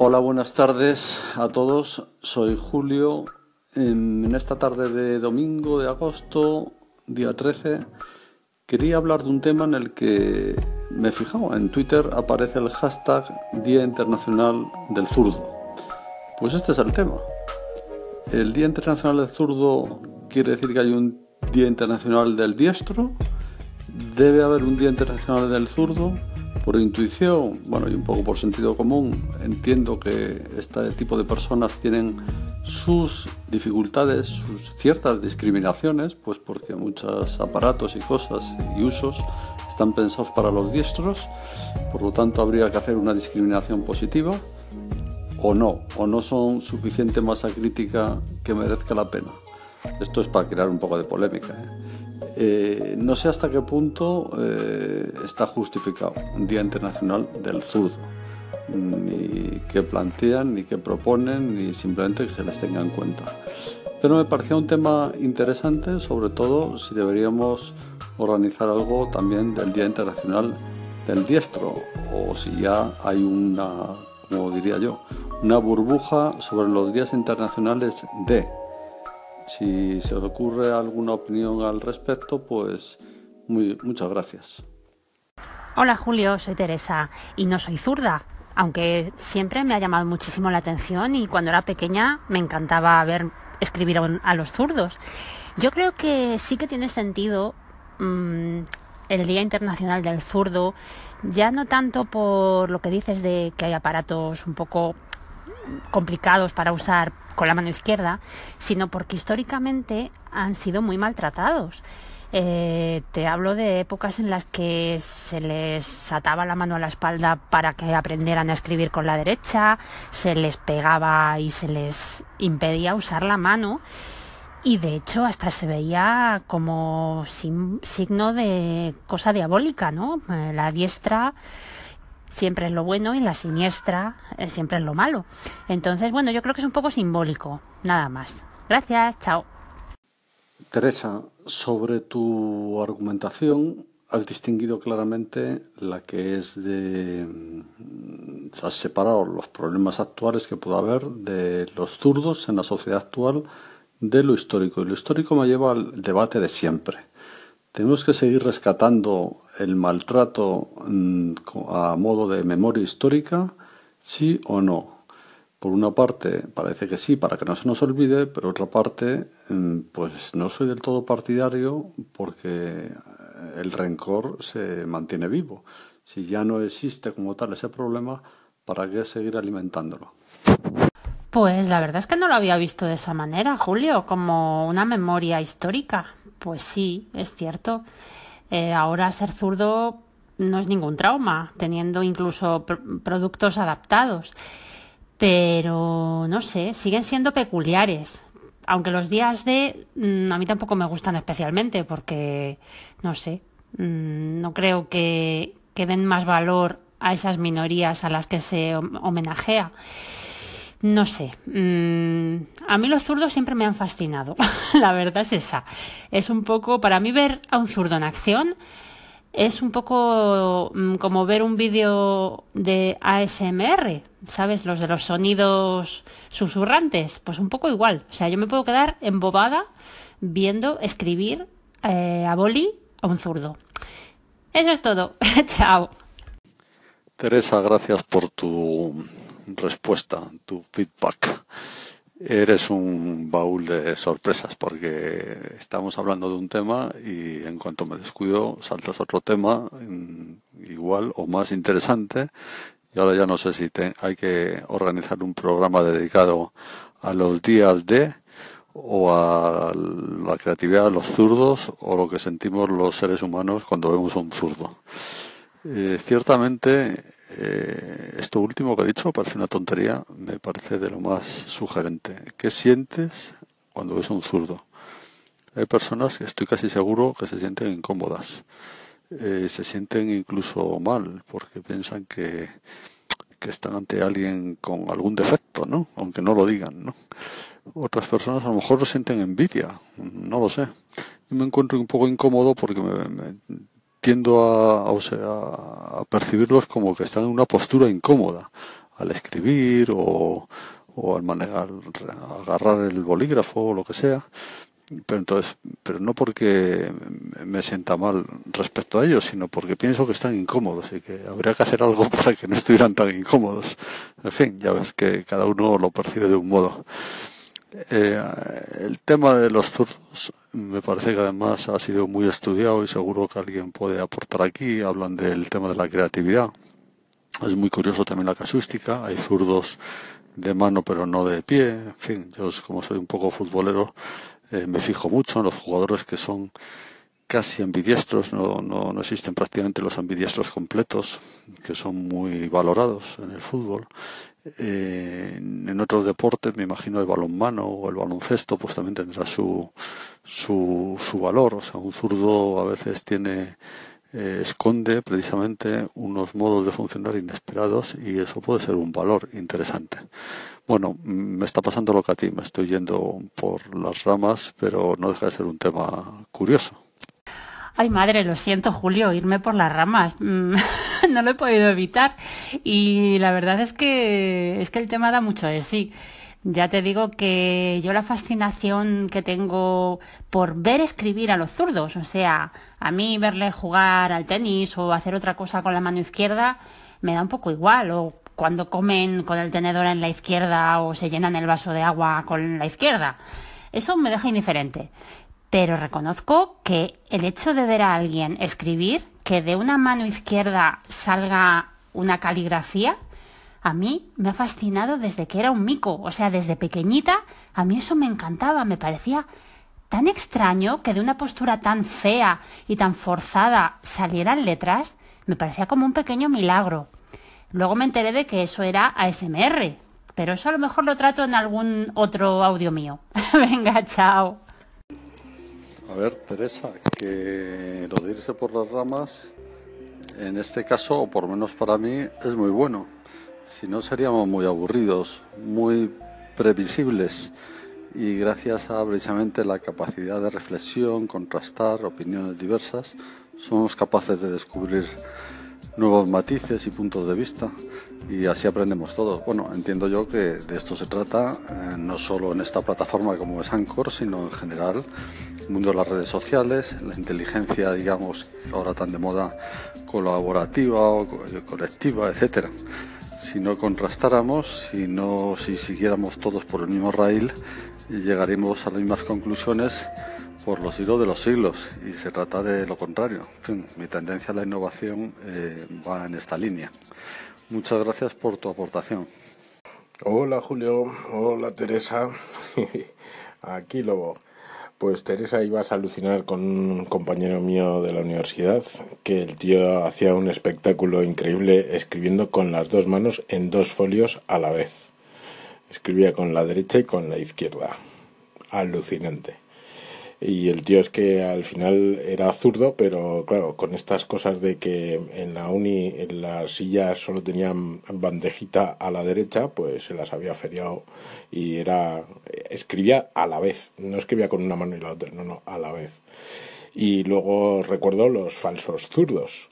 Hola, buenas tardes a todos. Soy Julio. En esta tarde de domingo de agosto, día 13, quería hablar de un tema en el que me he fijado. En Twitter aparece el hashtag Día Internacional del Zurdo. Pues este es el tema. El Día Internacional del Zurdo quiere decir que hay un Día Internacional del Diestro. Debe haber un Día Internacional del Zurdo por intuición, bueno, y un poco por sentido común, entiendo que este tipo de personas tienen sus dificultades, sus ciertas discriminaciones, pues porque muchos aparatos y cosas y usos están pensados para los diestros, por lo tanto habría que hacer una discriminación positiva, o no, o no son suficiente masa crítica que merezca la pena. Esto es para crear un poco de polémica. ¿eh? Eh, no sé hasta qué punto eh, está justificado un Día Internacional del Zurdo, ni qué plantean, ni qué proponen, ni simplemente que se les tenga en cuenta. Pero me parecía un tema interesante, sobre todo si deberíamos organizar algo también del Día Internacional del Diestro, o si ya hay una, como diría yo, una burbuja sobre los días internacionales de si se os ocurre alguna opinión al respecto, pues muy, muchas gracias. Hola Julio, soy Teresa y no soy zurda, aunque siempre me ha llamado muchísimo la atención y cuando era pequeña me encantaba ver escribir a los zurdos. Yo creo que sí que tiene sentido mm, el Día Internacional del Zurdo, ya no tanto por lo que dices de que hay aparatos un poco complicados para usar con la mano izquierda, sino porque históricamente han sido muy maltratados. Eh, te hablo de épocas en las que se les ataba la mano a la espalda para que aprendieran a escribir con la derecha, se les pegaba y se les impedía usar la mano y de hecho hasta se veía como signo de cosa diabólica, ¿no? Eh, la diestra siempre es lo bueno y la siniestra eh, siempre es lo malo. Entonces, bueno, yo creo que es un poco simbólico, nada más. Gracias, chao. Teresa, sobre tu argumentación has distinguido claramente la que es de... Mm, has separado los problemas actuales que puede haber de los zurdos en la sociedad actual de lo histórico. Y lo histórico me lleva al debate de siempre. Tenemos que seguir rescatando el maltrato mm, a modo de memoria histórica, sí o no. Por una parte parece que sí, para que no se nos olvide, pero otra parte, mm, pues no soy del todo partidario porque el rencor se mantiene vivo. Si ya no existe como tal ese problema, ¿para qué seguir alimentándolo? Pues la verdad es que no lo había visto de esa manera, Julio, como una memoria histórica. Pues sí, es cierto. Eh, ahora ser zurdo no es ningún trauma, teniendo incluso productos adaptados. Pero no sé, siguen siendo peculiares. Aunque los días de mm, a mí tampoco me gustan especialmente porque, no sé, mm, no creo que, que den más valor a esas minorías a las que se homenajea. No sé. Mm, a mí los zurdos siempre me han fascinado. la verdad es esa. Es un poco, para mí ver a un zurdo en acción es un poco mm, como ver un vídeo de ASMR, ¿sabes? Los de los sonidos susurrantes. Pues un poco igual. O sea, yo me puedo quedar embobada viendo escribir eh, a boli a un zurdo. Eso es todo. Chao. Teresa, gracias por tu respuesta, tu feedback. Eres un baúl de sorpresas porque estamos hablando de un tema y en cuanto me descuido saltas otro tema igual o más interesante y ahora ya no sé si hay que organizar un programa dedicado a los días de o a la creatividad de los zurdos o lo que sentimos los seres humanos cuando vemos un zurdo. Eh, ciertamente, eh, esto último que he dicho parece una tontería, me parece de lo más sugerente. ¿Qué sientes cuando ves a un zurdo? Hay personas que estoy casi seguro que se sienten incómodas, eh, se sienten incluso mal porque piensan que, que están ante alguien con algún defecto, ¿no? Aunque no lo digan, ¿no? Otras personas a lo mejor sienten envidia, no lo sé. Yo me encuentro un poco incómodo porque me tiendo a, percibirlos como que están en una postura incómoda, al escribir o, o al manejar, agarrar el bolígrafo o lo que sea. Pero entonces, pero no porque me sienta mal respecto a ellos, sino porque pienso que están incómodos y que habría que hacer algo para que no estuvieran tan incómodos. En fin, ya ves que cada uno lo percibe de un modo. Eh, el tema de los zurdos me parece que además ha sido muy estudiado y seguro que alguien puede aportar aquí. Hablan del tema de la creatividad. Es muy curioso también la casuística. Hay zurdos de mano pero no de pie. En fin, yo como soy un poco futbolero eh, me fijo mucho en los jugadores que son casi ambidiestros. No, no, no existen prácticamente los ambidiestros completos que son muy valorados en el fútbol eh, en otros deportes, me imagino el balonmano o el baloncesto, pues también tendrá su, su, su valor. O sea, un zurdo a veces tiene, eh, esconde precisamente unos modos de funcionar inesperados y eso puede ser un valor interesante. Bueno, me está pasando lo que a ti, me estoy yendo por las ramas, pero no deja de ser un tema curioso. Ay, madre, lo siento, Julio, irme por las ramas. Mm, no lo he podido evitar. Y la verdad es que es que el tema da mucho de sí. Ya te digo que yo la fascinación que tengo por ver escribir a los zurdos, o sea, a mí verle jugar al tenis o hacer otra cosa con la mano izquierda, me da un poco igual. O cuando comen con el tenedor en la izquierda o se llenan el vaso de agua con la izquierda. Eso me deja indiferente. Pero reconozco que el hecho de ver a alguien escribir, que de una mano izquierda salga una caligrafía, a mí me ha fascinado desde que era un mico, o sea, desde pequeñita, a mí eso me encantaba, me parecía tan extraño que de una postura tan fea y tan forzada salieran letras, me parecía como un pequeño milagro. Luego me enteré de que eso era ASMR, pero eso a lo mejor lo trato en algún otro audio mío. Venga, chao. A ver, Teresa, que lo de irse por las ramas, en este caso, o por menos para mí, es muy bueno. Si no, seríamos muy aburridos, muy previsibles. Y gracias a precisamente la capacidad de reflexión, contrastar opiniones diversas, somos capaces de descubrir nuevos matices y puntos de vista y así aprendemos todo. Bueno, entiendo yo que de esto se trata, eh, no solo en esta plataforma como es Anchor, sino en general el mundo de las redes sociales, la inteligencia, digamos, ahora tan de moda colaborativa o colectiva, etcétera. Si no contrastáramos, si no, si siguiéramos todos por el mismo rail, llegaríamos a las mismas conclusiones por los siglos de los siglos y se trata de lo contrario. mi tendencia a la innovación eh, va en esta línea. Muchas gracias por tu aportación. Hola Julio, hola Teresa. Aquí Lobo. Pues Teresa ibas a alucinar con un compañero mío de la universidad, que el tío hacía un espectáculo increíble escribiendo con las dos manos en dos folios a la vez. Escribía con la derecha y con la izquierda. Alucinante. Y el tío es que al final era zurdo, pero claro, con estas cosas de que en la uni en las sillas solo tenían bandejita a la derecha, pues se las había feriado y era escribía a la vez, no escribía con una mano y la otra, no, no, a la vez. Y luego recuerdo los falsos zurdos.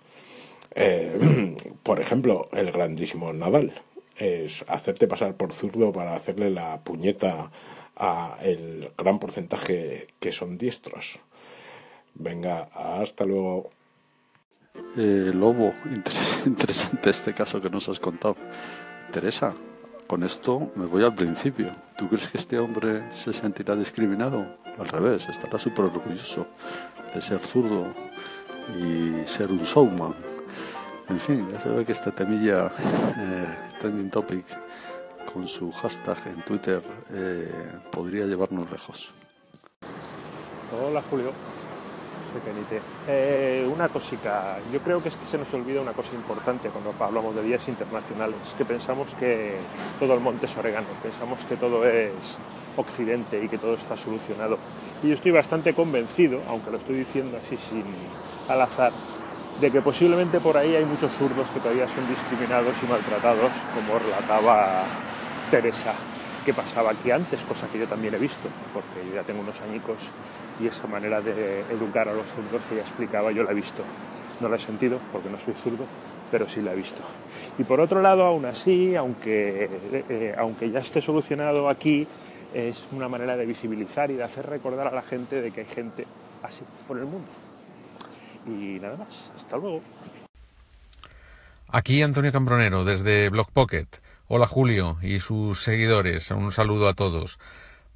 Eh, por ejemplo, el grandísimo Nadal. Es hacerte pasar por zurdo para hacerle la puñeta a el gran porcentaje que son diestros. Venga, hasta luego. Eh, Lobo, interesante este caso que nos has contado. Teresa, con esto me voy al principio. ¿Tú crees que este hombre se sentirá discriminado? Al revés, estará súper orgulloso de ser zurdo y ser un showman. En fin, ya se ve que esta temilla, eh, trending topic, con su hashtag en Twitter eh, podría llevarnos lejos. Hola Julio, soy. Eh, una cosica, yo creo que es que se nos olvida una cosa importante cuando hablamos de vías internacionales, que pensamos que todo el monte es orégano, pensamos que todo es occidente y que todo está solucionado. Y yo estoy bastante convencido, aunque lo estoy diciendo así sin al azar, de que posiblemente por ahí hay muchos zurdos que todavía son discriminados y maltratados, como relataba Teresa qué pasaba aquí antes, cosa que yo también he visto, porque ya tengo unos añicos y esa manera de educar a los zurdos que ya explicaba yo la he visto. No la he sentido porque no soy zurdo, pero sí la he visto. Y por otro lado, aún así, aunque, eh, aunque ya esté solucionado aquí, es una manera de visibilizar y de hacer recordar a la gente de que hay gente así por el mundo. Y nada más, hasta luego. Aquí Antonio Cambronero desde Block Pocket. Hola Julio y sus seguidores, un saludo a todos.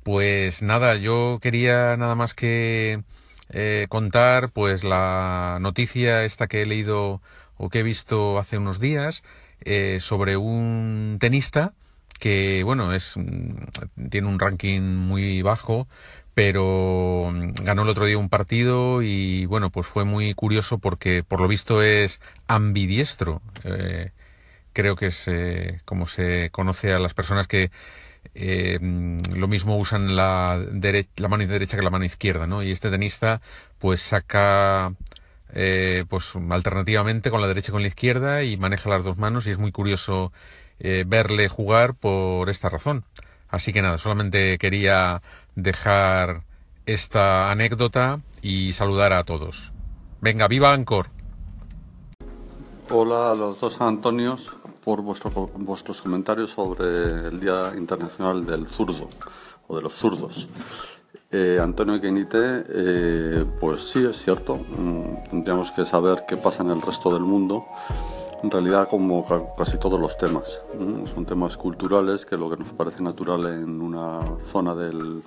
Pues nada, yo quería nada más que eh, contar pues la noticia esta que he leído o que he visto hace unos días eh, sobre un tenista que bueno es mm, tiene un ranking muy bajo pero mm, ganó el otro día un partido y bueno pues fue muy curioso porque por lo visto es ambidiestro eh, creo que es eh, como se conoce a las personas que eh, lo mismo usan la, la mano derecha que la mano izquierda no y este tenista pues saca pues alternativamente con la derecha y con la izquierda y maneja las dos manos y es muy curioso eh, verle jugar por esta razón. Así que nada, solamente quería dejar esta anécdota y saludar a todos. Venga, viva Ancor. Hola a los dos Antonios por vuestros comentarios sobre el Día Internacional del Zurdo o de los zurdos. Eh, Antonio Quenite, eh, pues sí, es cierto, mm, tendríamos que saber qué pasa en el resto del mundo en realidad como casi todos los temas. Son temas culturales que lo que nos parece natural en una zona del,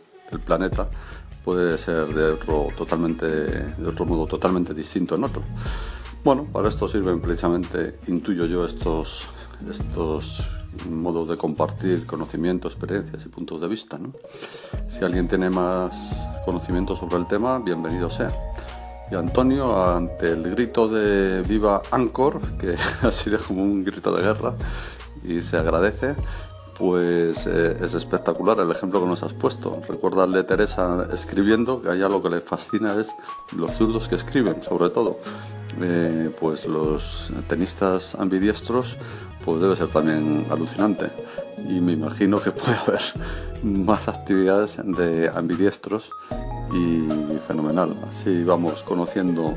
planeta puede ser de otro, totalmente, de otro modo totalmente distinto en otro. Bueno, para esto sirven precisamente, intuyo yo, estos, estos modos de compartir conocimientos, experiencias y puntos de vista. Si alguien tiene más conocimiento sobre el tema, bienvenido sea. Y Antonio, ante el grito de Viva Ancor, que ha sido como un grito de guerra y se agradece, pues eh, es espectacular el ejemplo que nos has puesto. Recuerda de Teresa escribiendo, que a ella lo que le fascina es los zurdos que escriben, sobre todo. Eh, pues los tenistas ambidiestros, pues debe ser también alucinante. Y me imagino que puede haber más actividades de ambidiestros y fenomenal. Así vamos conociendo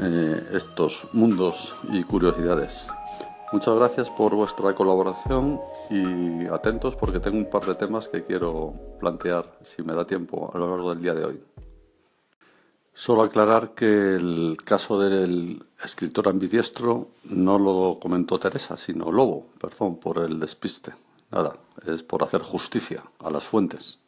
eh, estos mundos y curiosidades. Muchas gracias por vuestra colaboración y atentos porque tengo un par de temas que quiero plantear, si me da tiempo, a lo largo del día de hoy. Solo aclarar que el caso del escritor ambidiestro no lo comentó Teresa, sino Lobo, perdón por el despiste. Nada, es por hacer justicia a las fuentes.